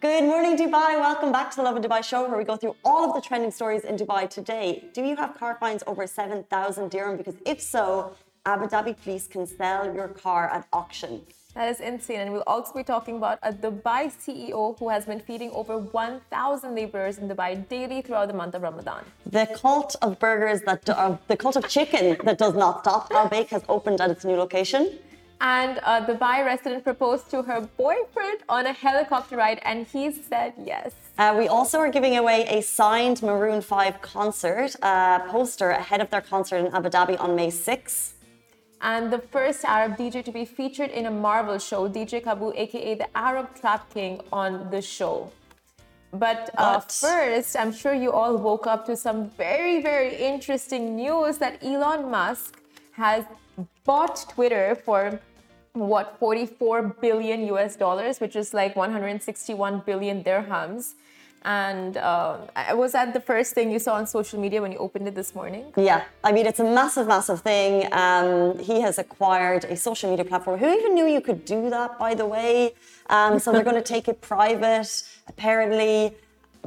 Good morning, Dubai. Welcome back to the Lovin Dubai show, where we go through all of the trending stories in Dubai today. Do you have car fines over 7,000 dirham? Because if so, Abu Dhabi police can sell your car at auction. That is insane. And we'll also be talking about a Dubai CEO who has been feeding over 1,000 laborers in Dubai daily throughout the month of Ramadan. The cult of burgers that, do, uh, the cult of chicken that does not stop. Al Baik has opened at its new location. And a Dubai resident proposed to her boyfriend on a helicopter ride, and he said yes. Uh, we also are giving away a signed Maroon 5 concert uh, poster ahead of their concert in Abu Dhabi on May 6th and the first Arab DJ to be featured in a Marvel show, DJ Kaboo, aka the Arab Trap King, on the show. But uh, first, I'm sure you all woke up to some very, very interesting news that Elon Musk has bought Twitter for what 44 billion US dollars, which is like 161 billion dirhams. And uh, was that the first thing you saw on social media when you opened it this morning? Yeah, I mean, it's a massive, massive thing. Um, he has acquired a social media platform. Who even knew you could do that, by the way? Um, so they're going to take it private, apparently.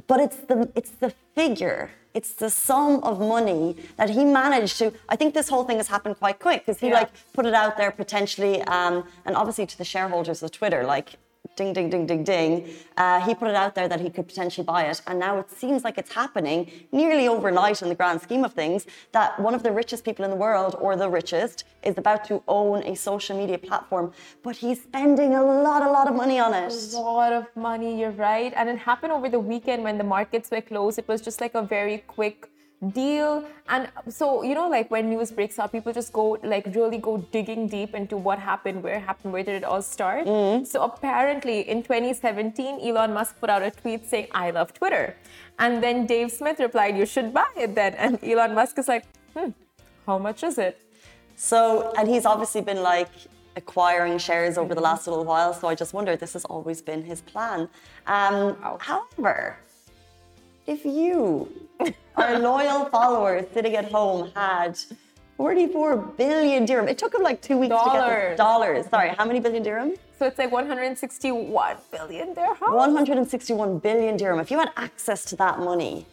But it's the it's the figure. It's the sum of money that he managed to. I think this whole thing has happened quite quick because he yeah. like put it out there potentially, um, and obviously to the shareholders of Twitter, like ding, ding, ding, ding, ding. Uh, he put it out there that he could potentially buy it. And now it seems like it's happening nearly overnight in the grand scheme of things that one of the richest people in the world, or the richest, is about to own a social media platform. But he's spending a lot, a lot of money on it. A lot of money, you're right. And it happened over the weekend when the markets were closed. It was just like a very quick deal. And so you know like when news breaks out people just go like really go digging deep into what happened where happened where did it all start. Mm. so apparently in 2017 elon musk put out a tweet saying i love twitter. And then dave smith replied you should buy it then. And elon musk is like hmm how much is it? So and he's obviously been like acquiring shares over the last little while. So i just wonder this has always been his plan. Um, wow. however if you our loyal followers sitting at home had 44 billion dirham. It took him like two weeks dollars. to get the dollars. Sorry, how many billion dirham? So it's like 161 billion dirham. 161 billion dirham. If you had access to that money,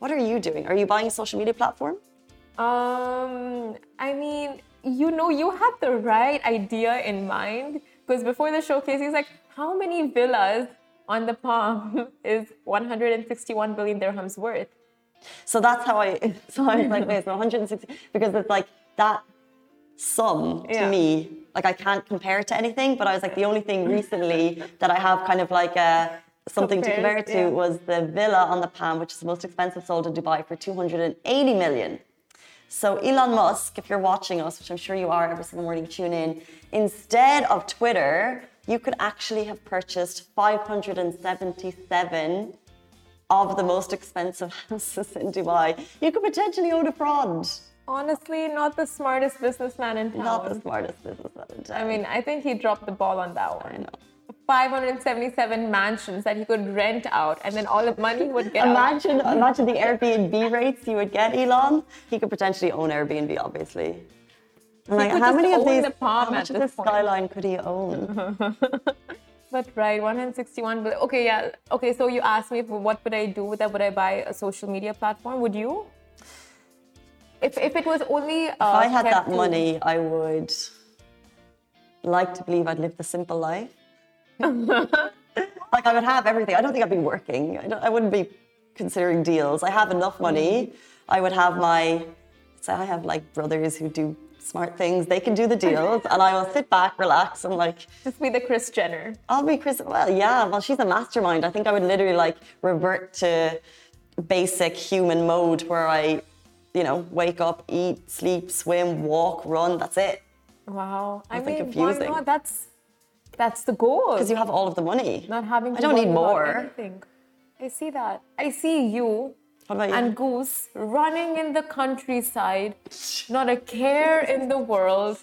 what are you doing? Are you buying a social media platform? Um, I mean, you know, you had the right idea in mind because before the showcase, he's like, how many villas on the palm is 161 billion dirhams worth? So that's how I. So I was like, wait, so 160 because it's like that sum to yeah. me. Like I can't compare it to anything, but I was like the only thing recently that I have kind of like a something Compared, to compare it to yeah. was the villa on the Palm, which is the most expensive sold in Dubai for 280 million. So Elon Musk, if you're watching us, which I'm sure you are every single morning, tune in. Instead of Twitter, you could actually have purchased 577 of the most expensive houses in Dubai. You could potentially own a fraud. Honestly, not the smartest businessman in town. Not the smartest businessman in town. I mean, I think he dropped the ball on that one. I know. 577 mansions that he could rent out and then all the money would get imagine out. imagine the airbnb rates you would get elon he could potentially own airbnb obviously like how many of these the how much of this skyline could he own But right, 161. But Okay, yeah. Okay, so you asked me what would I do with that? Would I buy a social media platform? Would you? If, if it was only. Uh, if I had that to... money, I would like to believe I'd live the simple life. like I would have everything. I don't think I'd be working. I, I wouldn't be considering deals. I have enough money. I would have my. So I have like brothers who do smart things. They can do the deals, and I will sit back, relax, and like just be the Kris Jenner. I'll be Kris. Well, yeah. Well, she's a mastermind. I think I would literally like revert to basic human mode where I, you know, wake up, eat, sleep, swim, walk, run. That's it. Wow. I mean, confusing. why not? That's that's the goal. Because you have all of the money. Not having. I don't need more. I see that. I see you and Goose running in the countryside, not a care in the world,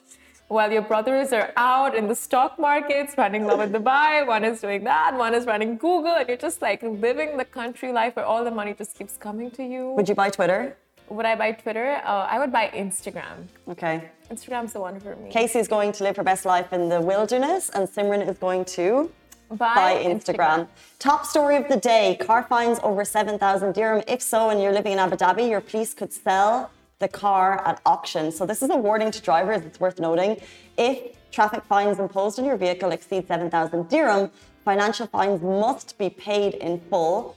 while your brothers are out in the stock markets running Lovin Dubai. One is doing that, one is running Google, and you're just like living the country life where all the money just keeps coming to you. Would you buy Twitter? Would I buy Twitter? Uh, I would buy Instagram. Okay. Instagram's the one for me. Casey is going to live her best life in the wilderness, and Simran is going to by, by Instagram. Instagram. Top story of the day car fines over 7,000 dirham. If so, and you're living in Abu Dhabi, your police could sell the car at auction. So, this is a warning to drivers, it's worth noting. If traffic fines imposed on your vehicle exceed 7,000 dirham, financial fines must be paid in full.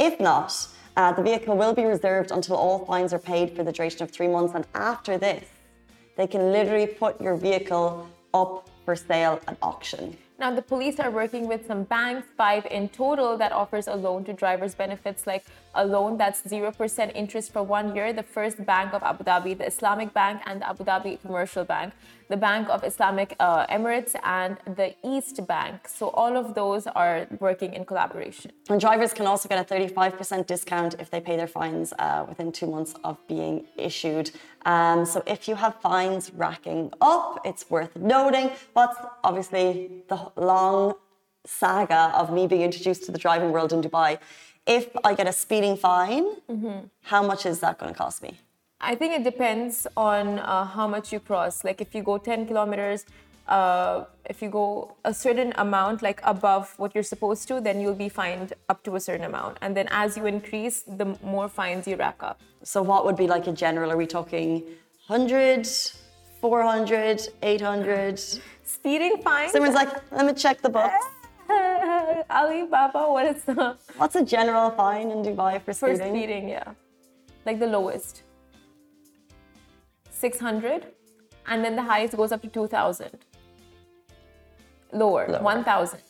If not, uh, the vehicle will be reserved until all fines are paid for the duration of three months. And after this, they can literally put your vehicle up for sale at auction. Now, the police are working with some banks, five in total, that offers a loan to drivers benefits like a loan that's 0% interest for one year. The First Bank of Abu Dhabi, the Islamic Bank, and the Abu Dhabi Commercial Bank, the Bank of Islamic uh, Emirates, and the East Bank. So, all of those are working in collaboration. And drivers can also get a 35% discount if they pay their fines uh, within two months of being issued. Um, so if you have fines racking up, it's worth noting. What's obviously the long saga of me being introduced to the driving world in Dubai. If I get a speeding fine, mm-hmm. how much is that going to cost me? I think it depends on uh, how much you cross. Like if you go 10 kilometers, uh, if you go a certain amount, like above what you're supposed to, then you'll be fined up to a certain amount. And then as you increase, the more fines you rack up. So, what would be like a general? Are we talking 100, 400, 800? Speeding fine? Someone's like, let me check the books. Ali Baba, what is the. What's a general fine in Dubai for speeding? For speeding, yeah. Like the lowest. 600 and then the highest goes up to 2000 lower, lower. 1000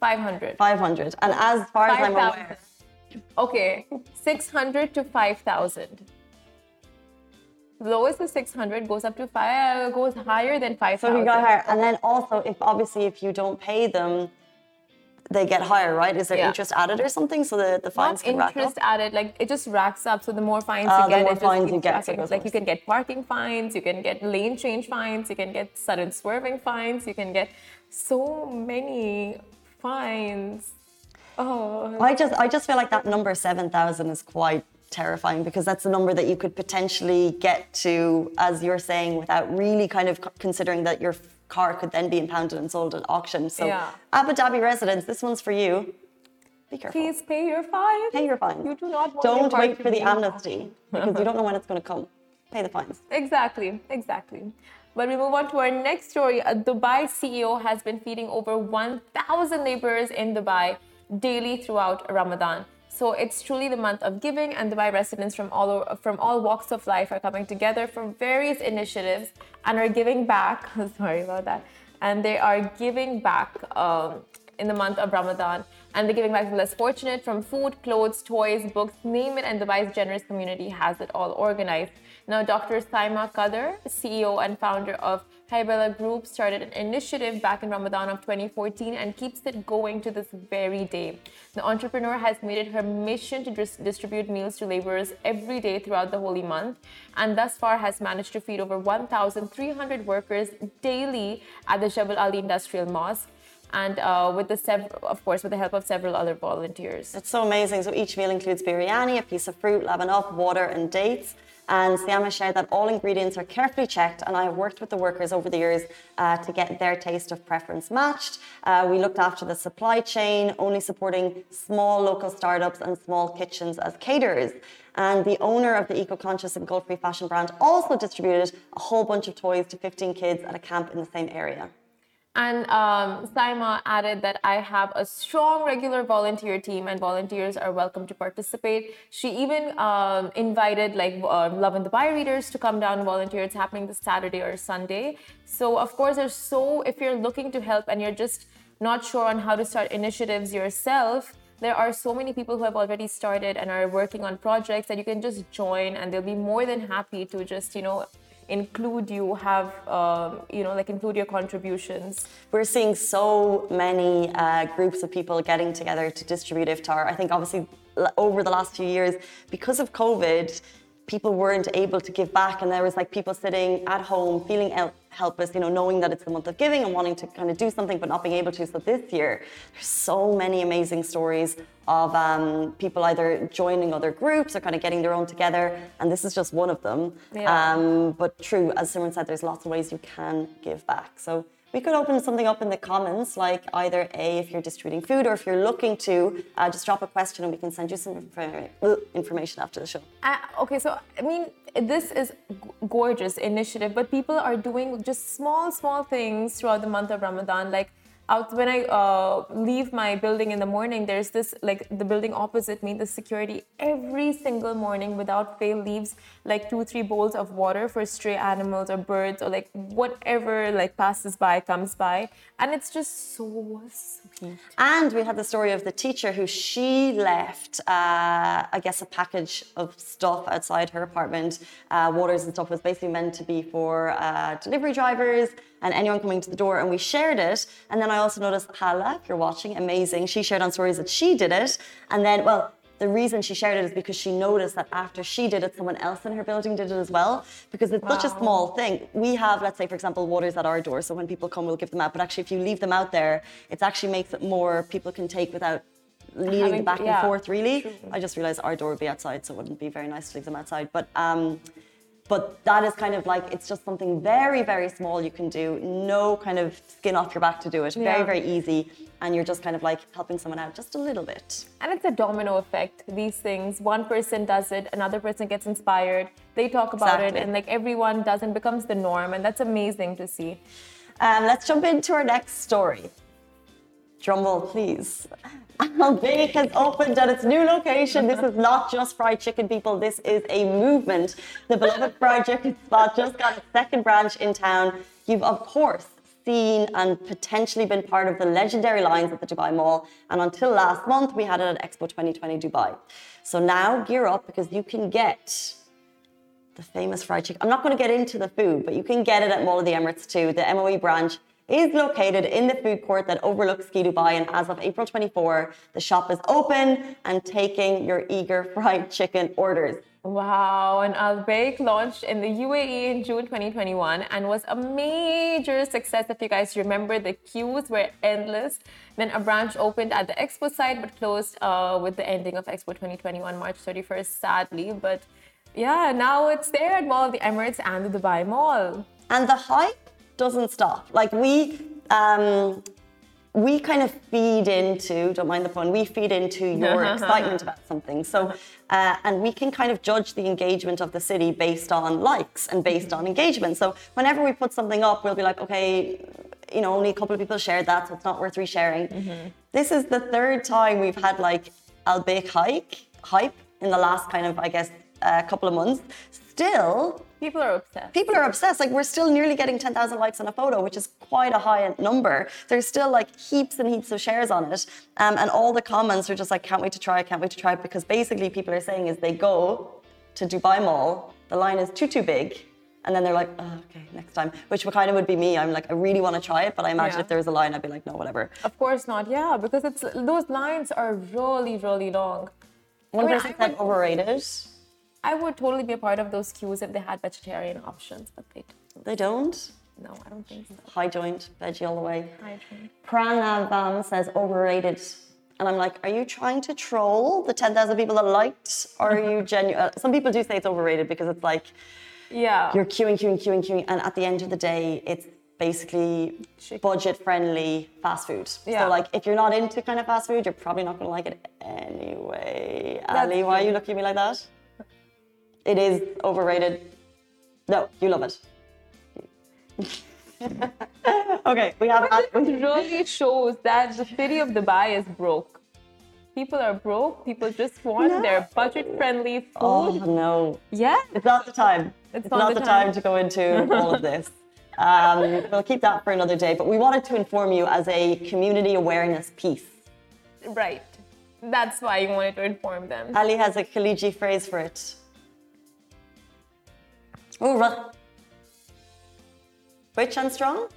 500 500 and as far 5, as i'm aware okay 600 to 5000 lowest is 600 goes up to 5 goes higher than 5000 so you got higher. And then also if obviously if you don't pay them they get higher, right? Is there yeah. interest added or something so the, the fines Not can rack interest added, like it just racks up. So the more fines uh, you get, the more fines you get. So like you can get parking fines, you can get lane change fines, you can get sudden swerving fines, you can get so many fines. Oh. I just I just feel like that number seven thousand is quite terrifying because that's a number that you could potentially get to, as you're saying, without really kind of considering that you're car could then be impounded and sold at auction. So, yeah. Abu Dhabi residents, this one's for you. Be careful. Please pay your fine. Pay your fine. You do not want Don't wait for the amnesty because you don't know when it's going to come. Pay the fines. Exactly, exactly. But we move on to our next story. A Dubai CEO has been feeding over 1,000 laborers in Dubai daily throughout Ramadan. So it's truly the month of giving, and Dubai residents from all from all walks of life are coming together for various initiatives and are giving back. Sorry about that. And they are giving back um, in the month of Ramadan, and they're giving back to the less fortunate from food, clothes, toys, books, name it. And Dubai's generous community has it all organized. Now, Dr. Saima Kader, CEO and founder of Haibala Group started an initiative back in Ramadan of 2014 and keeps it going to this very day. The entrepreneur has made it her mission to dis- distribute meals to laborers every day throughout the holy month and thus far has managed to feed over 1,300 workers daily at the Jebel Ali Industrial Mosque and uh, with the of course with the help of several other volunteers. It's so amazing. So each meal includes biryani, a piece of fruit, laban up, water, and dates. And Saima shared that all ingredients are carefully checked, and I have worked with the workers over the years uh, to get their taste of preference matched. Uh, we looked after the supply chain, only supporting small local startups and small kitchens as caterers. And the owner of the eco-conscious and gold-free fashion brand also distributed a whole bunch of toys to 15 kids at a camp in the same area. And um, Saima added that I have a strong regular volunteer team, and volunteers are welcome to participate. She even um, invited like uh, the Dubai readers to come down and volunteer. It's happening this Saturday or Sunday. So of course, there's so if you're looking to help and you're just not sure on how to start initiatives yourself, there are so many people who have already started and are working on projects that you can just join, and they'll be more than happy to just you know include you, have, um, you know, like include your contributions? We're seeing so many uh, groups of people getting together to distribute iftar. I think obviously over the last few years, because of COVID, people weren't able to give back and there was like people sitting at home feeling helpless you know knowing that it's the month of giving and wanting to kind of do something but not being able to. So this year there's so many amazing stories of um, people either joining other groups or kind of getting their own together and this is just one of them. Yeah. um, but true as Simran said there's lots of ways you can give back. So we could open something up in the comments, like either A, if you're distributing food, or if you're looking to, uh, just drop a question and we can send you some information after the show. Uh, okay, so I mean, this is gorgeous initiative, but people are doing just small, small things throughout the month of Ramadan, like out when I uh, leave my building in the morning, there's this like the building opposite me, the security every single morning without fail leaves like two, three bowls of water for stray animals or birds or like whatever like passes by, comes by. And it's just so sweet. And we had the story of the teacher who she left, uh, I guess, a package of stuff outside her apartment. Uh, waters and stuff was basically meant to be for uh, delivery drivers and anyone coming to the door. And we shared it. And then I also noticed Hala, if you're watching, amazing. She shared on stories that she did it. And then, well, the reason she shared it is because she noticed that after she did it, someone else in her building did it as well. Because it's wow. such a small thing. We have, let's say, for example, waters at our door. So when people come, we'll give them out. But actually, if you leave them out there, it actually makes it more people can take without needing Having, the back yeah, and forth, really. True. I just realized our door would be outside, so it wouldn't be very nice to leave them outside. But um, but that is kind of like, it's just something very, very small you can do. No kind of skin off your back to do it. Yeah. Very, very easy. And you're just kind of like helping someone out just a little bit. And it's a domino effect, these things. One person does it, another person gets inspired, they talk about exactly. it, and like everyone does and becomes the norm. And that's amazing to see. Um, let's jump into our next story. Drumroll, please. Um, Al Baik has opened at its new location. This is not just fried chicken, people. This is a movement. The beloved fried chicken spot just got a second branch in town. You've, of course, seen and potentially been part of the legendary lines at the Dubai Mall. And until last month, we had it at Expo 2020 Dubai. So now gear up because you can get the famous fried chicken. I'm not going to get into the food, but you can get it at Mall of the Emirates too. The MOE branch is located in the food court that overlooks Ski Dubai. And as of April 24, the shop is open and taking your eager fried chicken orders. Wow, and Al Baik launched in the UAE in June 2021 and was a major success. If you guys remember, the queues were endless. Then a branch opened at the expo site but closed uh, with the ending of Expo 2021, March 31st, sadly. But yeah, now it's there at Mall of the Emirates and the Dubai Mall. And the hype doesn't stop. Like we um, we kind of feed into, don't mind the pun, we feed into your excitement about something. So, uh, and we can kind of judge the engagement of the city based on likes and based on engagement. So, whenever we put something up, we'll be like, okay, you know, only a couple of people shared that, so it's not worth resharing. Mm-hmm. This is the third time we've had like Al Baik hike hype in the last kind of, I guess, uh, couple of months. Still, People are obsessed. People are obsessed. Like we're still nearly getting 10,000 likes on a photo, which is quite a high number. There's still like heaps and heaps of shares on it. Um, and all the comments are just like, can't wait to try it, can't wait to try it. Because basically people are saying is they go to Dubai Mall, the line is too, too big. And then they're like, oh, okay, next time. Which kind of would be me. I'm like, I really want to try it, but I imagine yeah. if there was a line, I'd be like, no, whatever. Of course not. Yeah, because it's those lines are really, really long. One I mean, person said overrated. I would totally be a part of those queues if they had vegetarian options, but they don't. They don't? No, I don't think so. High joint, veggie all the way. High joint. Pranavam says overrated. And I'm like, are you trying to troll the 10,000 people that liked? Or are you genuine? Uh, some people do say it's overrated because it's like, yeah, you're queuing, queuing, queuing, queuing. And at the end of the day, it's basically budget friendly fast food. Yeah. So like if you're not into kind of fast food, you're probably not gonna like it anyway. That's Ali, why are you looking at me like that? It is overrated. No, you love it. okay, we have. It really shows that the city of Dubai is broke. People are broke. People just want no. their budget-friendly food. Oh no! Yeah, it's not the time. It's, it's not, not, the time. time. to go into all of this. Um, we'll keep that for another day. But we wanted to inform you as a community awareness piece. Right. That's why you wanted to inform them. Ali has a Khaliji phrase for it. Oh, Rich and strong?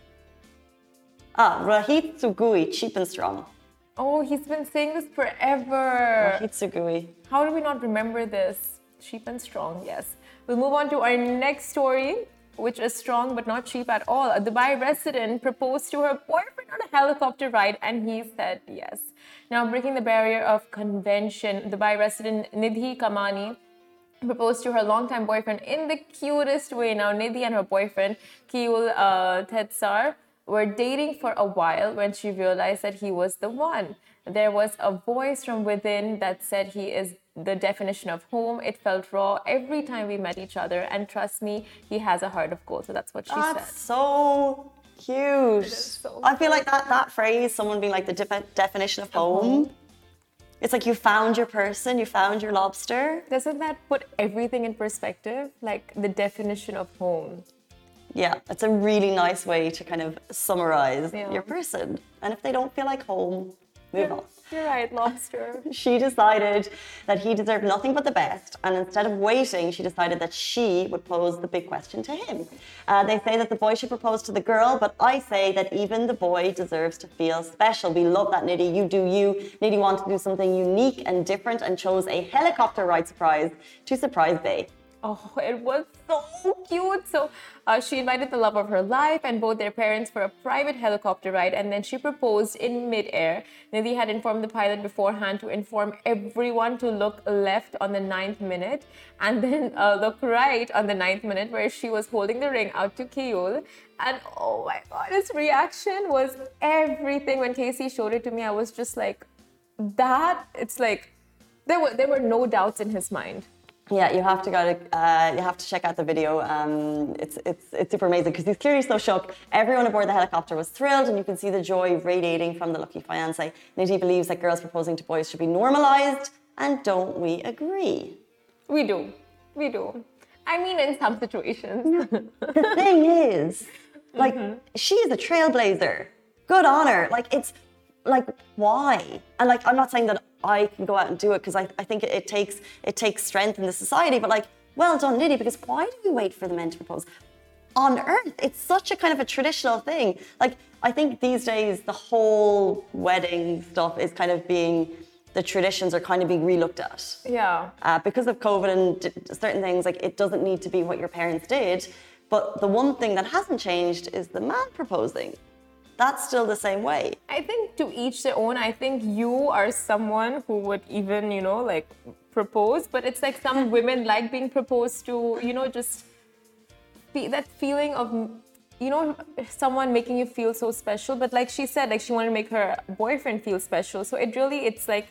Ah, Rahit Sugui, cheap and strong. Oh, he's been saying this forever. Rahit Sugui. How do we not remember this? Cheap and strong, yes. We'll move on to our next story, which is strong but not cheap at all. A Dubai resident proposed to her boyfriend on a helicopter ride, and he said yes. Now, breaking the barrier of convention, Dubai resident Nidhi Kamani proposed to her longtime boyfriend in the cutest way. Now, Nidhi and her boyfriend, Kiul uh, Tetsar, were dating for a while when she realized that he was the one. There was a voice from within that said he is the definition of home. It felt raw every time we met each other. And trust me, he has a heart of gold. So that's what she That's said. so cute. so I feel like that, that phrase, someone being like the defi- definition of home, it's like you found your person, you found your lobster. Doesn't that put everything in perspective? Like the definition of home. Yeah, it's a really nice way to kind of summarize Yeah. your person. And if they don't feel like home, move on. You're right, lobster. She decided that he deserved nothing but the best, and instead of waiting, she decided that she would pose the big question to him. Uh, they say that the boy should propose to the girl, but I say that even the boy deserves to feel special. We love that, Nidhi. You do you. Nidhi wanted to do something unique and different and chose a helicopter ride surprise to surprise Bay. Oh, it was so cute. So uh, she invited the love of her life and both their parents for a private helicopter ride, and then she proposed in midair. Nidhi had informed the pilot beforehand to inform everyone to look left on the ninth minute and then uh, look right on the ninth minute, where she was holding the ring out to Kiyul. And oh my god, his reaction was everything. When Casey showed it to me, I was just like, that. It's like there were there were no doubts in his mind. Yeah, you have to go to uh, you have to check out the video. Um, it's it's it's super amazing because he's clearly so shook. Everyone aboard the helicopter was thrilled, and you can see the joy radiating from the lucky fiance. Nidhi believes that girls proposing to boys should be normalized, and don't we agree? We do. We do. I mean, in some situations. the thing is, like, she is a trailblazer. Good on her. Like, it's like why? And like, I'm not saying that I can go out and do it because I, I think it, it takes it takes strength in the society. But like, well done, Nidhi. Because why do we wait for the men to propose? On Earth, it's such a kind of a traditional thing. Like, I think these days the whole wedding stuff is kind of being the traditions are kind of being relooked at yeah. uh, because of COVID and d- certain things, like it doesn't need to be what your parents did. But the one thing that hasn't changed is the man proposing. That's still the same way. I think to each their own. I think you are someone who would even, you know, like propose, but it's like some women like being proposed to, you know, just be that feeling of, you know, someone making you feel so special. But like she said, like she wanted to make her boyfriend feel special. So it really, it's like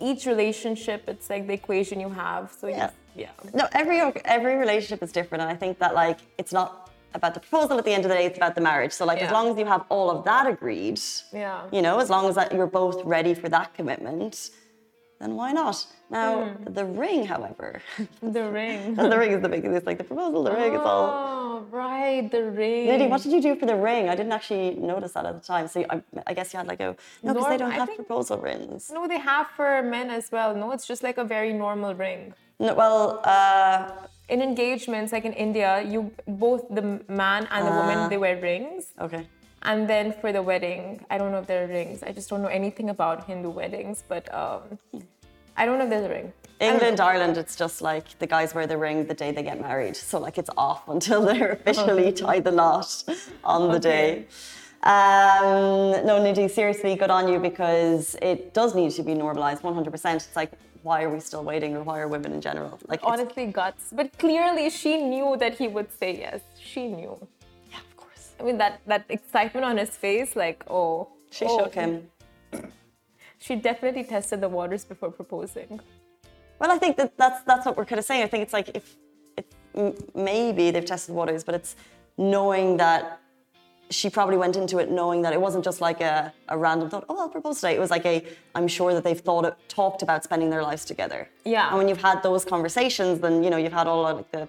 each relationship, it's like the equation you have. So Yeah. you, yeah. No, every every relationship is different, and I think that like it's not about the proposal at the end of the day; it's about the marriage. So like, as long as you have all of that agreed, Yeah. you know, as long as that you're both ready for that commitment, then why not? Now, Hmm. the ring, however, The ring. the ring is the biggest. It's like the proposal, the ring, it's all. Oh, right, the ring. Nidhi, what did you do for the ring? I didn't actually notice that at the time. So I, I guess you had like a no, because they don't I have think- proposal rings. No, they have for men as well. No, it's just like a very normal ring. No, well, uh, In engagements, like in India, you both the man and the woman Ah. they wear rings, okay. and then for the wedding, I don't know if there are rings. I just don't know anything about Hindu weddings, but um, I don't know if there's a ring. England, Ireland, it's just like the guys wear the ring the day they get married. So like it's off until they're officially tie the knot on the day. Um, no, Nidhi, seriously, good on you because it does need to be normalized 100%. It's like, why are we still waiting or why are women in general? Like, Honestly, guts. But clearly, she knew that he would say yes. She knew. yeah, of course. I mean, that that excitement on his face, like, oh, She oh. shook him. She definitely tested the waters before proposing. Well, I think that that's that's what we're kind of saying. I think it's like if it, maybe they've tested the waters, but it's knowing that she probably went into it knowing that it wasn't just like a, a random thought. Oh, I'll propose today. It was like a I'm sure that they've thought it, talked about spending their lives together. Yeah. And when you've had those conversations, then you know you've had all of like the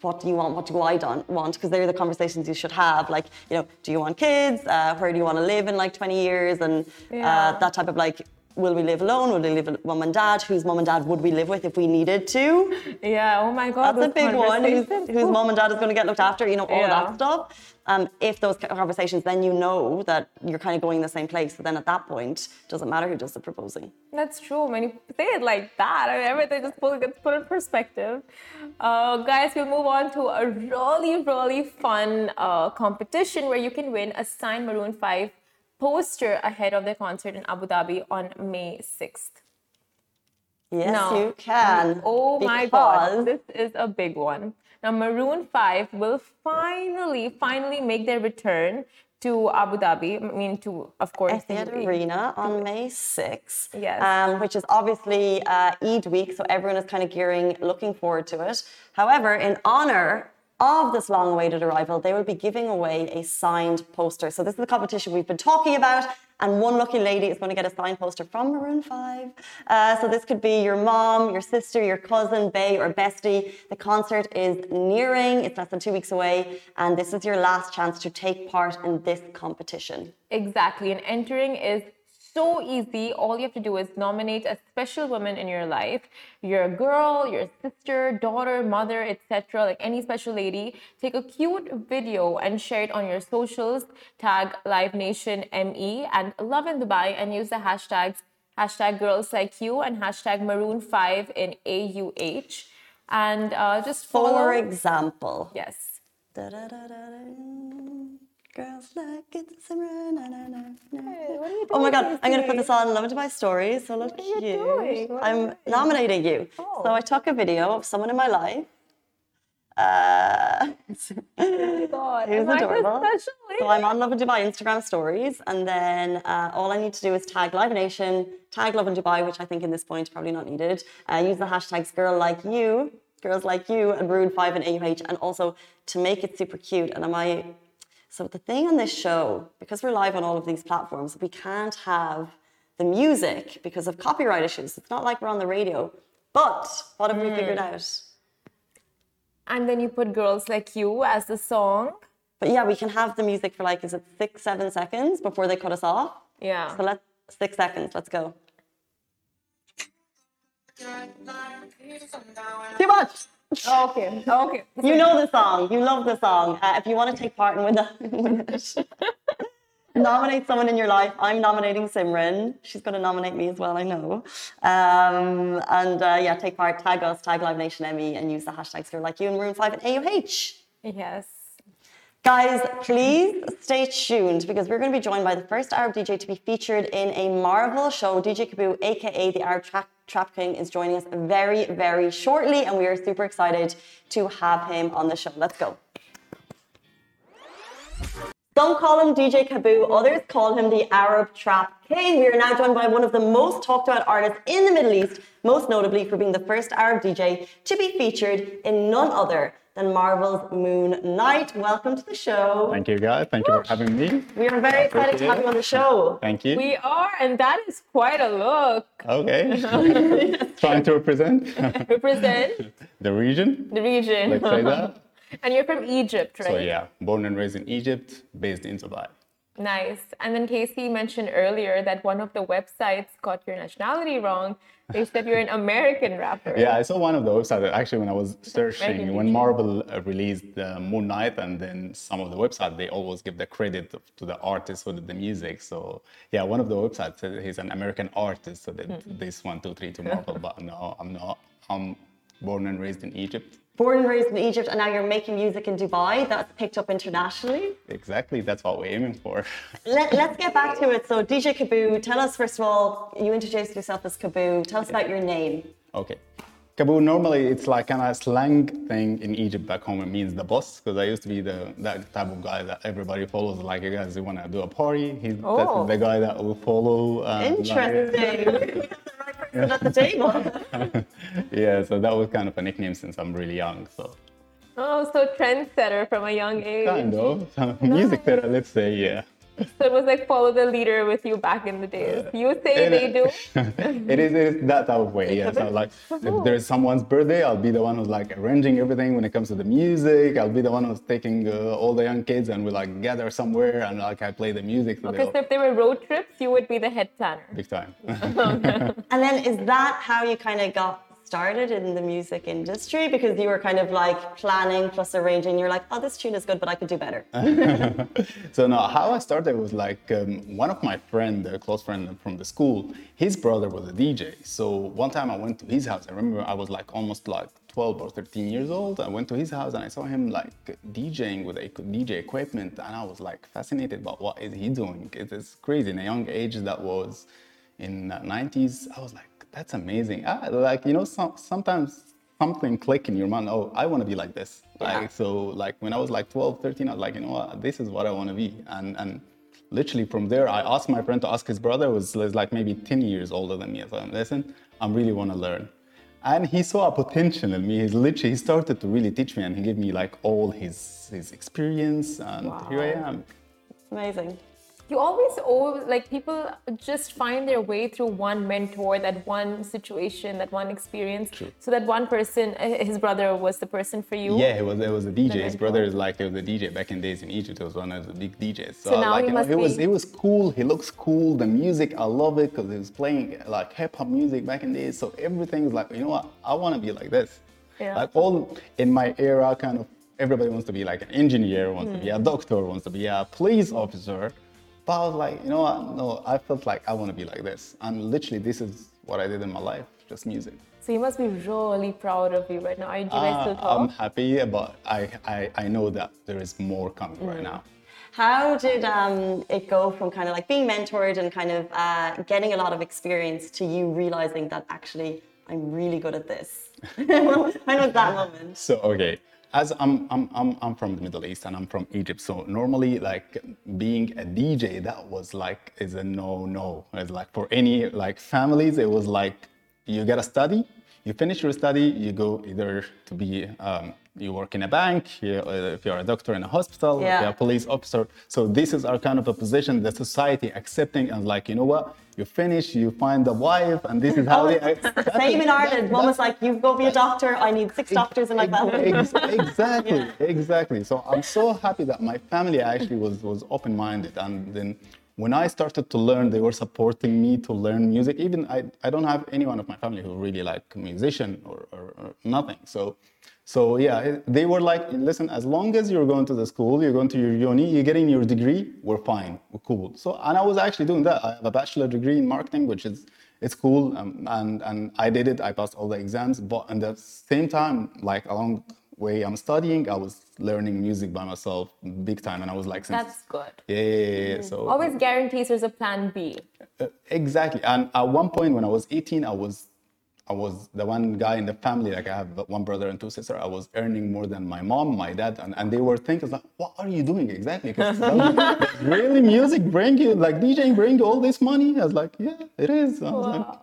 what do you want? What do I don't want? Because they're the conversations you should have. Like, you know, do you want kids? Uh, where do you want to live in like 20 years? And Yeah. uh, that type of like, will we live alone? Will we live with mom and dad? Whose mom and dad would we live with if we needed to? Yeah. Oh my God. That's a big one. Whose, conversations. whose mom and dad is going to get looked after? You know, all of Yeah. that stuff. Um, if those conversations, then you know that you're kind of going the same place. So then at that point, doesn't matter who does the proposing. That's true. When you say it like that, I mean, everything just put, gets put in perspective. Uh, guys, we'll move on to a really, really fun uh, competition where you can win a signed Maroon 5 poster ahead of the concert in Abu Dhabi on May 6th. Yes, No. you can. Oh my God, this is a big one. Now, Maroon 5 will finally, finally make their return to Abu Dhabi. I mean, to, of course, Etihad the Arena on May 6th. Yes. Um, which is obviously uh, Eid week, so everyone is kind of gearing, looking forward to it. However, in honor of this long awaited arrival, they will be giving away a signed poster. So, this is the competition we've been talking about, and one lucky lady is going to get a signed poster from Maroon 5. Uh, so, this could be your mom, your sister, your cousin, bae, or bestie. The concert is nearing, it's less than two weeks away, and this is your last chance to take part in this competition. Exactly. And entering is so easy. All you have to do is nominate a special woman in your life, your girl, your sister, daughter, mother, etc. Like any special lady. Take a cute video and share it on your socials. Tag Live Nation ME and Lovin Dubai and use the hashtags hashtag girls like you and hashtag maroon 5 in AUH. And uh, just follow. For example, yes. Da-da-da-da-da. Girls like it's a na, na, na, na. what are you Oh my god, I'm gonna put this on Love to My Stories. So look are you cute. doing? What I'm you nominating you. Oh. So I took a video of someone in my life. Uh, God, He was am adorable. So I'm on Lovin Dubai Instagram stories, and then uh, all I need to do is tag Live Nation, tag Lovin Dubai, which I think in this point is probably not needed. Uh, use the hashtags Girl Like You, Girls Like You, and Maroon Five and AUH, and also to make it super cute. And am I? So the thing on this show, because we're live on all of these platforms, we can't have the music because of copyright issues. It's not like we're on the radio. But what have we hmm. figured out? And then you put girls like you as the song. But yeah, we can have the music for like, is it six, seven seconds before they cut us off? Yeah. So let's, six seconds, let's go. Too much! Okay. Okay. You know the song, you love the song. Uh, if you want to take part in with the, nominate someone in your life. I'm nominating Simran. She's going to nominate me as well, I know. Um, and uh, yeah, take part, tag us, tag Live Nation ME, and use the hashtags for like you and Room 5 and AUH. Yes. Guys, please stay tuned because we're going to be joined by the first Arab DJ to be featured in a Marvel show. DJ Kaboo, aka the Arab Trap, Trap King, is joining us very, very shortly, and we are super excited to have him on the show. Let's go. Some call him DJ Kaboo, others call him the Arab Trap King. We are now joined by one of the most talked about artists in the Middle East, most notably for being the first Arab DJ to be featured in none other than Marvel's Moon Knight. Welcome to the show. Thank you, guys. Thank you for having me. We are very excited to have you on the show. Thank you. We are, and that is quite a look. Okay. Trying to represent Represent the region. the region. Let's say that. and you're from Egypt, right? So yeah, born and raised in Egypt, based in Dubai. Nice. And then Casey mentioned earlier that one of the websites got your nationality wrong. They said you're an American rapper. Yeah, I saw one of the websites actually when I was searching when Marvel uh, released uh, Moon Knight, and then some of the websites they always give the credit to the artist who did the music. So yeah, one of the websites said he's an American artist, so that Hmm. this one, two, three to Marvel. but no, I'm not. I'm born and raised in Egypt. Born and raised in Egypt, and now you're making music in Dubai. That's picked up internationally. Exactly, that's what we're aiming for. Let, let's get back to it. So, DJ Kaboo, tell us first of all, you introduced yourself as Kaboo. Tell us about your name. Okay. Kaboo, normally it's like kind of slang thing in Egypt back home. It means the boss, because I used to be the that type of guy that everybody follows. Like, you guys, you want to do a party? He's Oh. that's the guy that will follow. um, Interesting. Have the at the table. yeah, so that was kind of a nickname since I'm really young. So Oh, so trendsetter from a young age. kind of music theater, let's say, yeah. So it was like follow the leader with you back in the days. You say It- they do. it is it is that type of way, yeah. So like if there's someone's birthday, I'll be the one who's like arranging everything when it comes to the music. I'll be the one who's taking uh, all the young kids and we like gather somewhere and like I play the music. So Okay, they'll- so if there were road trips, you would be the head planner. big time. And then, is that how you kind of got started in the music industry? Because you were kind of like planning plus arranging. You're like, oh, this tune is good, but I could do better. so no, how I started was like um, one of my friend, a close friend from the school, his brother was a DJ. So one time I went to his house. I remember I was like almost like 12 or 13 years old. I went to his house and I saw him like DJing with a DJ equipment, and I was like fascinated about what is he doing. It is crazy. In a young age, that was in the 90s. I was like, that's amazing. Ah, like you know, some, sometimes something click in your mind. Oh, I want to be like this. Like so, like when I was like 12, 13, I was like, you know what, this is what I want to be. And and literally from there, I asked my friend to ask his brother, who was like maybe 10 years older than me. I said, listen, I really want to learn. And he saw a potential in me. He's literally, he started to really teach me and he gave me like all his, his experience. And wow. here I am. It's Amazing you always owe like people just find their way through one mentor that one situation that one experience True. so that one person uh, his brother was the person for you. Yeah it was it was a dj his brother is like he was a dj back in days in egypt. He was one of the big djs so, so now like, he, must know, be... was it was cool. He looks cool. The music i love it because he was playing like hip-hop music back in days. So everything is like you know what? I want to be like this. Yeah. like all in my era kind of everybody wants to be like an engineer wants mm. to be a hmm. doctor wants to be a police officer but I was like, you know what? No, I felt like I want to be like this. And literally, this is what I did in my life, just music. So you must be really proud of you right now. Are you guys uh, still talk? I'm happy, but I, I, I know that there is more coming mm. right now. How did um, it go from kind of like being mentored and kind of uh, getting a lot of experience to you realizing that actually I'm really good at this? when was that moment? So, okay as I'm, I'm, I'm, I'm from the Middle East and I'm from Egypt, so normally like being a DJ, that was like is a no no. It's like for any like families, it was like you gotta study, you finish your study, you go either to be um, you work in a bank, you, uh, if you're a doctor in a hospital, yeah. if you're a police officer. So this is our kind of a position the society accepting and like, you know what, you finish, you find a wife, and this is how oh, they. Same in Ireland. One was like, you go be a doctor, I need six doctors in my family. exactly, yeah. exactly. So I'm so happy that my family actually was, was open minded. And then when I started to learn, they were supporting me to learn music. Even I, I don't have anyone of my family who really like musician or, or, or nothing. So so yeah, they were like, listen, as long as you're going to the school, you're going to your uni, you're getting your degree, we're fine, we're cool. So and I was actually doing that. I have a bachelor degree in marketing, which is it's cool, um, and and I did it. I passed all the exams, but at the same time, like along the way I'm studying, I was learning music by myself, big time, and I was like, that's good. Yeah, yeah, yeah, so always guarantees there's a plan B. Uh, exactly, and at one point when I was 18, I was I was the one guy in the family, like I have one brother and two sisters. I was earning more than my mom, my dad, and, and they were thinking, like, what are you doing exactly? really, music bring you, like DJing bring you all this money? I was like, yeah, it is. Wow.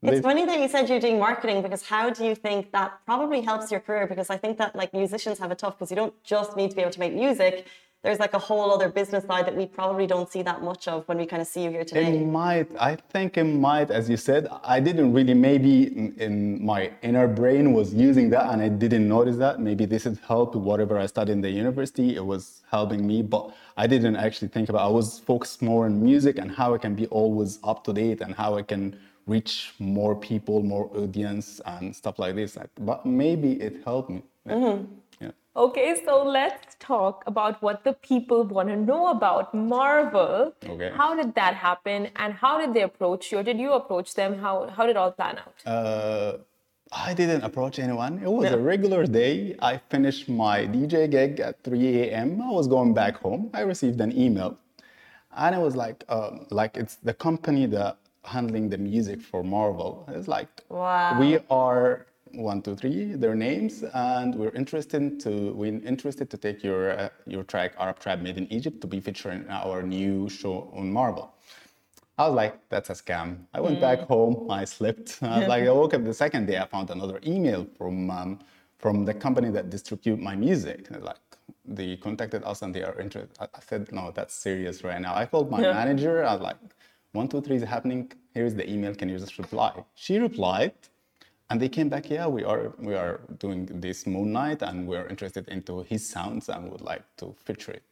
Like, it's funny that you said you're doing marketing because how do you think that probably helps your career? Because I think that like musicians have it tough because you don't just need to be able to make music there's like a whole other business side that we probably don't see that much of when we kind of see you here today. It might. I think it might, as you said. I didn't really, maybe in, in my inner brain was using that and I didn't notice that. Maybe this has helped whatever I studied in the university. It was helping me, but I didn't actually think about I was focused more on music and how I can be always up to date and how I can reach more people, more audience and stuff like this. But maybe it helped me. Mm-hmm. Okay, so let's talk about what the people want to know about Marvel. Okay. How did that happen and how did they approach you? Or did you approach them? How, how did it all plan out? Uh, I didn't approach anyone. It was no. a regular day. I finished my DJ gig at 3 a.m. I was going back home. I received an email. And it was like, um, like it's the company that handling the music for Marvel. It's like, wow. we are one, two, three, their names, and we're interested to we're interested to take your uh, your track Arab Trap Made in Egypt to be featured in our new show on Marvel. I was like, that's a scam. I went mm. back home, I slept. I was like, I woke up the second day, I found another email from um, from the company that distribute my music. And like, they contacted us and they are interested. I said, no, that's serious right now. I called my yeah. manager. I was like, one, two, three is happening. Here's the email. Can you just reply? She replied and they came back, yeah, we are we are doing this Moon Knight and we're interested into his sounds and would like to feature it.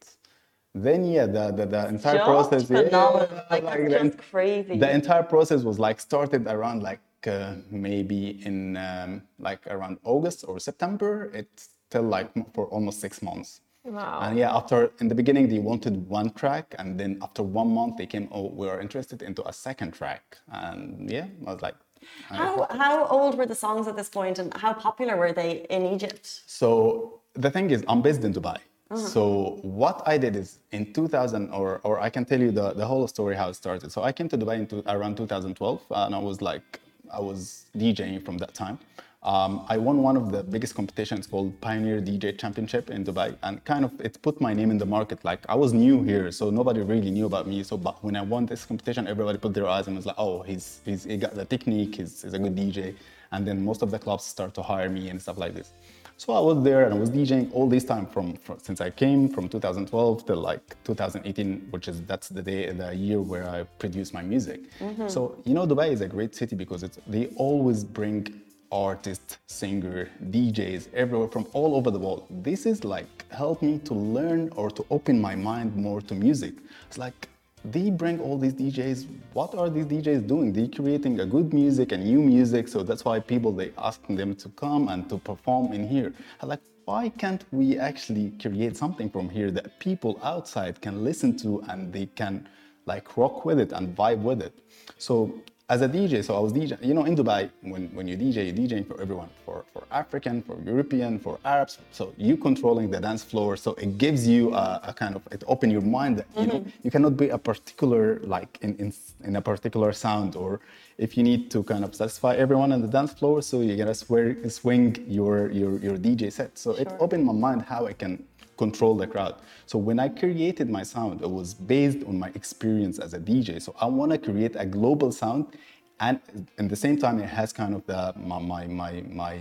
Then yeah, the the, the entire just process, yeah, like, like the, crazy. The entire process was like started around like uh, maybe in um, like around August or September. It's till like for almost six months. Wow. And yeah, after in the beginning they wanted one track, and then after one month they came, oh, we are interested into a second track, and yeah, I was like, how, how old were the songs at this point and how popular were they in Egypt? So the thing is, I'm based in Dubai. Uh-huh. So what I did is in 2000, or, or I can tell you the, the whole story how it started. So I came to Dubai in two, around 2012 and I was like, I was DJing from that time. Um, I won one of the biggest competitions called Pioneer DJ Championship in Dubai, and kind of it put my name in the market. Like I was new here, so nobody really knew about me. So, but when I won this competition, everybody put their eyes and was like, "Oh, he's he's he got the technique. He's, he's a good DJ." And then most of the clubs start to hire me and stuff like this. So I was there and I was DJing all this time from, from, since I came from 2012 till like 2018, which is that's the day the year where I produced my music. Mm-hmm. So you know Dubai is a great city because it's they always bring artists, singer, DJs everywhere from all over the world. This is like helped me to learn or to open my mind more to music. It's like they bring all these DJs. What are these DJs doing? They're creating a good music and new music. So that's why people they asking them to come and to perform in here. I'm like, why can't we actually create something from here that people outside can listen to and they can like rock with it and vibe with it? So as a DJ, so I was DJ. You know, in Dubai, when, when you DJ, you're DJing for everyone, for, for African, for European, for Arabs. So you controlling the dance floor. So it gives you a, a kind of it open your mind that you mm-hmm. know you cannot be a particular like in, in in a particular sound or if you need to kind of satisfy everyone on the dance floor, so you gotta swear, swing your your your DJ set. So sure. it opened my mind how I can control the crowd. So when I created my sound, it was based on my experience as a DJ. So I want to create a global sound and at the same time it has kind of the my, my my my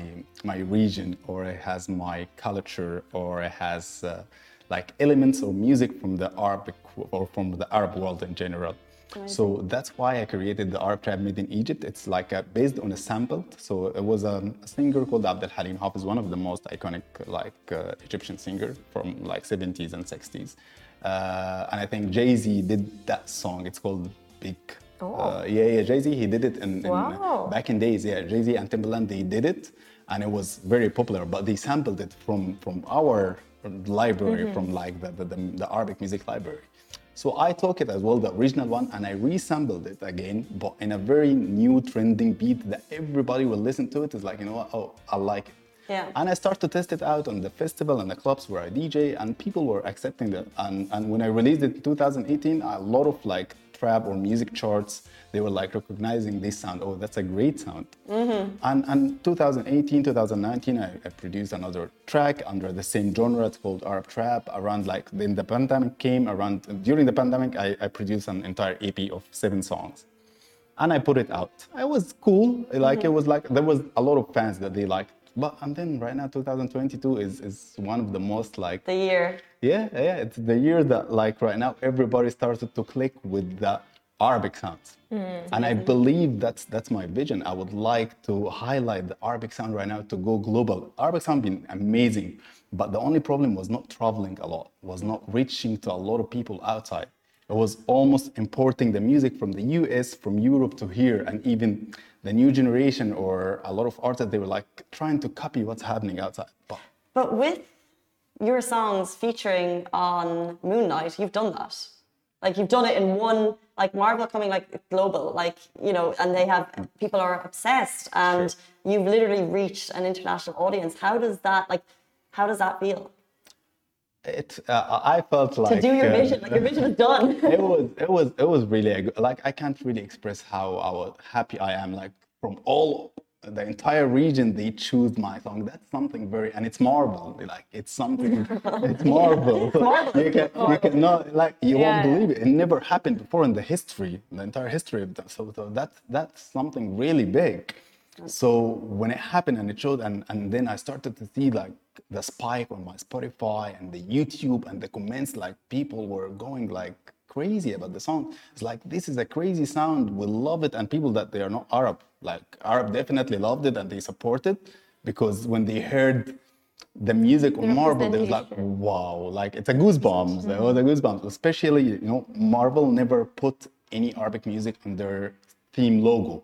my, region or it has my culture or it has uh, like elements of music from the Arabic or from the Arab world in general. So that's why I created the Arab Trap Made in Egypt. It's like a, based on a sample. So it was a, a singer called Abdel Halim Hafiz, one of the most iconic like uh, Egyptian singer from like 70s and 60s. Uh, and I think Jay Z did that song. It's called Big. Oh. Uh, yeah, yeah, Jay Z he did it in, in wow. back in days. Yeah, Jay Z and Timbaland they did it, and it was very popular. But they sampled it from from our library, mm-hmm. from like the, the, the Arabic music library. So I took it as well, the original one, and I resampled it again, but in a very new trending beat that everybody will listen to it. Is like, you know what? Oh, I like it. Yeah. And I started to test it out on the festival and the clubs where I DJ, and people were accepting it. And, and when I released it in 2018, a lot of like trap or music charts, they were like recognizing this sound. Oh, that's a great sound. Mm-hmm. And, and 2018, 2019, I, I, produced another track under the same genre. It's called Arab Trap. Around like then the pandemic came around. During the pandemic, I, I produced an entire EP of seven songs and I put it out. It was cool. Like mm-hmm. it was like there was a lot of fans that they liked. But and then right now 2022 is is one of the most like the year. Yeah, yeah, it's the year that like right now everybody started to click with the Arabic sounds. Mm-hmm. And I believe that's that's my vision. I would like to highlight the Arabic sound right now to go global. Arabic sound been amazing, but the only problem was not traveling a lot, was not reaching to a lot of people outside. It was almost importing the music from the US, from Europe to here, and even the new generation or a lot of artists, they were like trying to copy what's happening outside. But, but with your songs featuring on Moon Knight, you've done that. Like you've done it in one, like Marvel coming like global, like, you know, and they have, people are obsessed and sure. you've literally reached an international audience. How does that, like, how does that feel? It uh, i felt like to do your uh, vision like your vision is done. it was it was it was really a, like i can't really express how how happy i am like from all the entire region they choose my song. That's something very and it's marvel like it's something it's marvel you can you cannot like you yeah. won't believe it. It never happened before in the history the entire history of that so, so that's that's something really big so when it happened and it showed and and then i started to see like the spike on my Spotify and the YouTube and the comments, like people were going like crazy about the song. It's like this is a crazy sound. We love it, and people that they are not Arab, like Arab, definitely loved it and they supported because when they heard the music on Marvel, they was like, wow, like it's a goosebumps. It was a goosebumps. Mm-hmm. Especially, you know, Marvel never put any Arabic music on their theme logo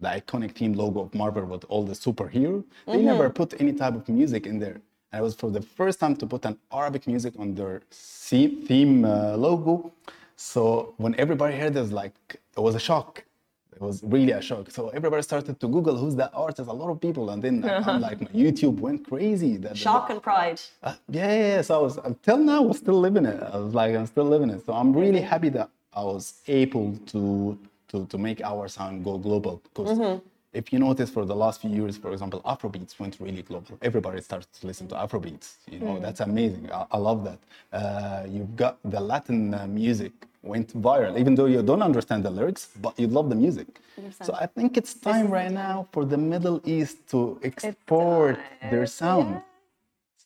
the iconic theme logo of Marvel with all the superhero. They mm-hmm. never put any type of music in there. And it was for the first time to put an Arabic music on their theme uh, logo. So when everybody heard this, like it was a shock. It was really a shock. So everybody started to Google who's that artist. A lot of people, and then uh-huh. like my YouTube went crazy. That, shock and pride. Uh, yeah, yeah, yeah. So I was until now, I was still living it. I was like, I'm still living it. So I'm really happy that I was able to to to make our sound go global because. Mm-hmm if you notice for the last few years, for example, Afrobeats went really global. Everybody started to listen to Afrobeats. You know, mm. that's amazing. I, I love that. Uh, you've got the Latin uh, music went viral, even though you don't understand the lyrics, but you love the music. 100%. So I think it's time right now for the Middle East to export their sound. Yeah.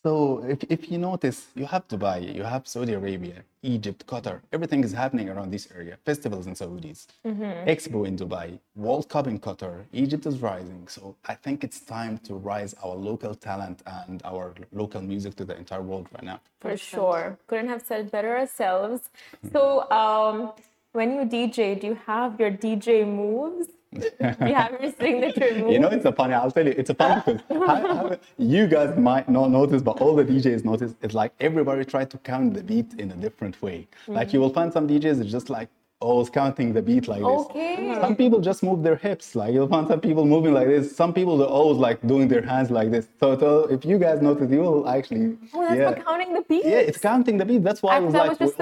So if, if you notice, you have Dubai, you have Saudi Arabia, Egypt, Qatar. Everything is happening around this area. Festivals in Saudis, mm-hmm. Expo in Dubai, World Cup in Qatar. Egypt is rising. So I think it's time to rise our local talent and our local music to the entire world right now. For sure. Couldn't have said better ourselves. So um, when you DJ, do you have your DJ moves? You have your signature move. You know, it's a funny. I'll tell you, it's a funny because you guys might not notice, but all the DJs notice. It's like everybody try to count the beat in a different way. Mm-hmm. Like you will find some DJs it's just like always counting the beat like this. Okay. Some people just move their hips. Like you'll find some people moving like this. Some people are always like doing their hands like this. So, so if you guys notice, you will actually. Oh, that's yeah. for counting the beat. Yeah, it's counting the beat. That's why I was like. Was just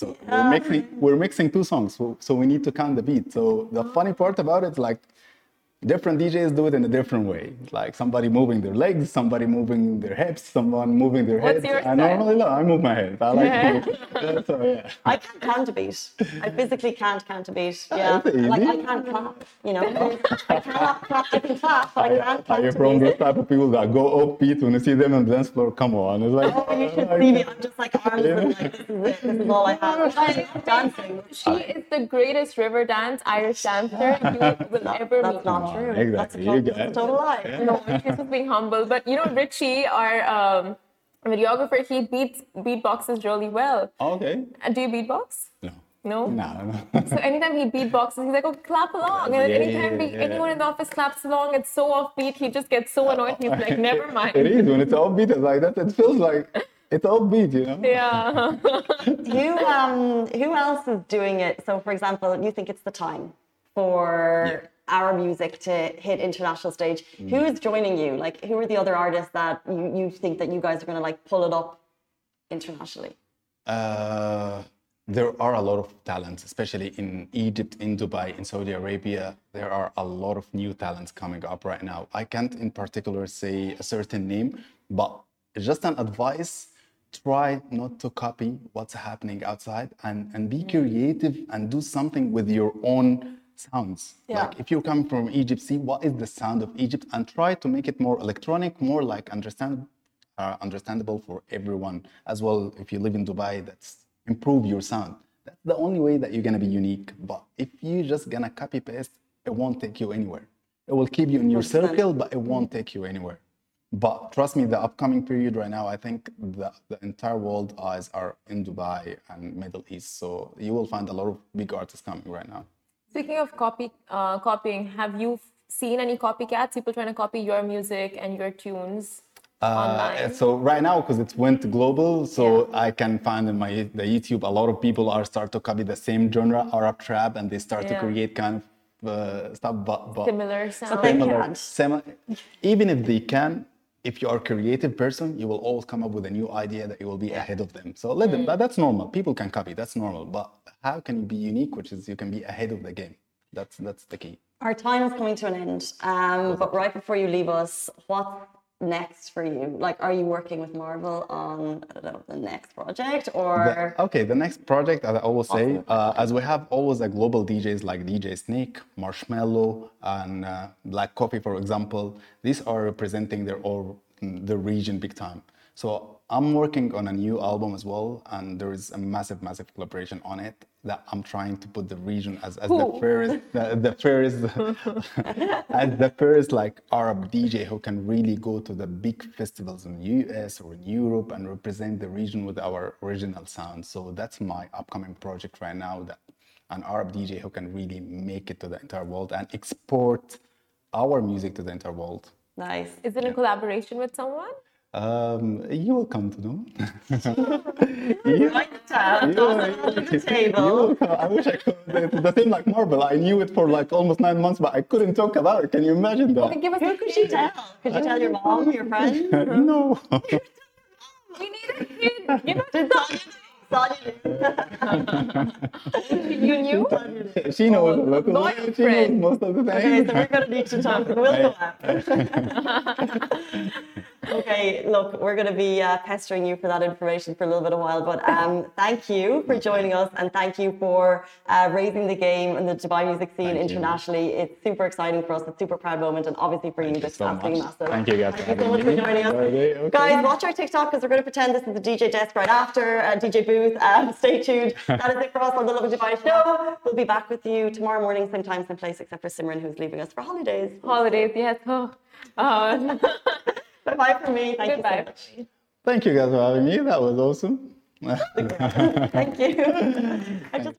so we're mixing we're mixing two songs, so, so we need to count the beat. So the funny part about it, like different DJs do it in a different way. Like somebody moving their legs, somebody moving their hips, someone moving their What's head. I normally no, I move my head. I like yeah. yeah, so, yeah. I can't count a beat. I physically can't count a beat. Yeah. Like I can't clap, you know. I cannot clap, I can clap, but I can't clap. Are you from those type of people that go offbeat when you see them on the dance floor? Come on. It's like Oh, you should see me. I'm just like arms and like this is it. This is all I have. I love dancing. She is the greatest river dance Irish dancer you will ever meet. That's not true. Exactly. That's a, that's a total lie. Yeah. No, she's just being humble. But you know, Richie, our um, videographer, he beats beatboxes really well. Oh, okay. Uh, do you beatbox? No. No? No, no. so anytime he beatboxes, he's like, oh, clap along. And yeah, anytime yeah, yeah, anyone in the office claps along, it's so offbeat, he just gets so annoyed. He's like, never mind. it is. When it's offbeat, it's like that. It feels like it's offbeat, you know? Yeah. who, um, who else is doing it? So, for example, you think it's the time for our music to hit international stage. Mm. Who is joining you? Like, who are the other artists that you, you think that you guys are going to like pull it up internationally? Uh, there are a lot of talents, especially in Egypt, in Dubai, in Saudi Arabia. There are a lot of new talents coming up right now. I can't in particular say a certain name, but just an advice try not to copy what's happening outside and, and be creative and do something with your own sounds. Yeah. Like if you're coming from Egypt, see what is the sound of Egypt and try to make it more electronic, more like understand, uh, understandable for everyone. As well, if you live in Dubai, that's improve your sound. That's the only way that you're gonna be unique. But if you're just gonna copy paste, it won't take you anywhere. It will keep you in your circle, but it won't take you anywhere. But trust me, the upcoming period right now, I think the, the entire world eyes are in Dubai and Middle East. So you will find a lot of big artists coming right now. Speaking of copy, uh, copying, have you seen any copycats? People trying to copy your music and your tunes? Uh, so right now, because it went global, so yeah. I can find in my the YouTube a lot of people are start to copy the same genre, Arab trap, and they start yeah. to create kind of uh, stuff, but, but similar sound. But they even if they can, if you are a creative person, you will always come up with a new idea that you will be ahead of them. So let them. Mm. That's normal. People can copy. That's normal. But how can you be unique? Which is you can be ahead of the game. That's that's the key. Our time is coming to an end. Um, but right before you leave us, what next for you? Like, are you working with Marvel on know, the next project or? The, okay, the next project, as I always awesome. say, uh, as we have always a global DJs like DJ Snake, Marshmello, and uh, Black Coffee, for example, these are representing their all the region big time. So I'm working on a new album as well, and there is a massive, massive collaboration on it that I'm trying to put the region as, as the first, the, the first, as the first like Arab DJ who can really go to the big festivals in the US or in Europe and represent the region with our original sound. So that's my upcoming project right now. That an Arab DJ who can really make it to the entire world and export our music to the entire world. Nice. Is it a collaboration with someone? Um, you will come to know. you, like the tab, under the table. You I wish I could. The, the thing like Marvel, I knew it for like almost nine months, but I couldn't talk about it. Can you imagine that? Okay, give us Who could she tell? Could you tell your mom, your friend? no. we need a kid. Give us you knew? She knows a little. Boyfriend. She knows most of the Okay, so we're going to need to talk. We'll go up. Okay, look, we're going to be uh, pestering you for that information for a little bit of while, but um, thank you for joining us and thank you for uh, raising the game and the Dubai music scene Thank you. internationally. It's super exciting for us. It's a super proud moment, and obviously for you, you this is so absolutely much. massive. Thank you guys Thank you so much for joining us. Okay, okay. Guys, watch our TikTok because we're going to pretend this is the DJ desk right after uh, DJ booth. Um, stay tuned. That is it for us on the Lovin Dubai show. We'll be back with you tomorrow morning, same time, same place, except for Simran, who's leaving us for holidays. Holidays, yes. Oh. Uh, Bye bye from me. Thank Goodbye. you so much. Thank you guys for having me. That was awesome. Thank you. I just